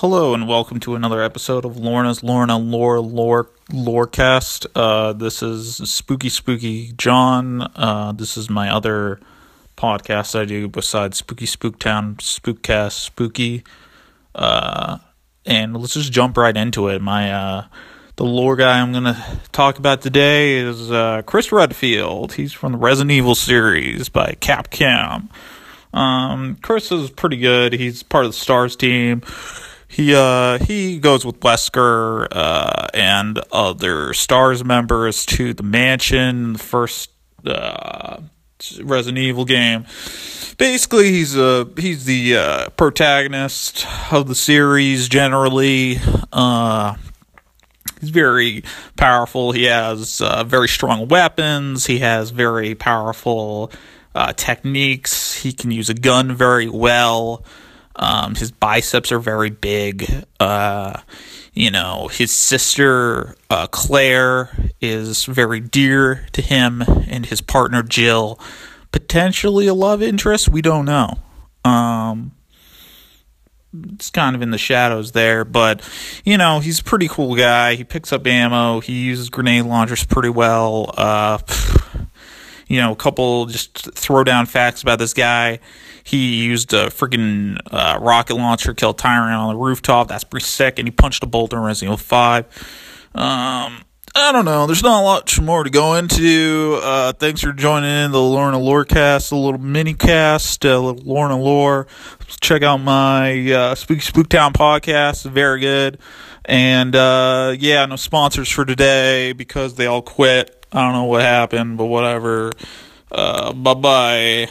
Hello and welcome to another episode of Lorna's Lorna Lore Lore Lorecast. Uh, this is Spooky Spooky John. Uh, this is my other podcast I do besides Spooky Spooktown, Spookcast, Spooky. Uh, and let's just jump right into it. My uh, the lore guy I'm gonna talk about today is uh, Chris Redfield. He's from the Resident Evil series by Capcom. Um, Chris is pretty good. He's part of the Stars team he uh he goes with Wesker uh and other stars members to the mansion the first uh Resident Evil game. Basically, he's a he's the uh, protagonist of the series. Generally, uh, he's very powerful. He has uh, very strong weapons. He has very powerful uh, techniques. He can use a gun very well. Um, his biceps are very big. Uh, you know, his sister uh, Claire is very dear to him, and his partner Jill, potentially a love interest. We don't know. Um, it's kind of in the shadows there, but you know, he's a pretty cool guy. He picks up ammo. He uses grenade launchers pretty well. Uh, you know, a couple just throw down facts about this guy. He used a freaking uh, rocket launcher, killed Tyrant on the rooftop. That's pretty sick. And he punched a boulder in Resident Evil 5. Um, I don't know. There's not a lot more to go into. Uh, thanks for joining in the Lorna Lorecast, a little mini cast, little Lorna Lore. Check out my uh, Spooky Spooktown podcast. Very good. And uh, yeah, no sponsors for today because they all quit. I don't know what happened, but whatever. Uh, bye bye.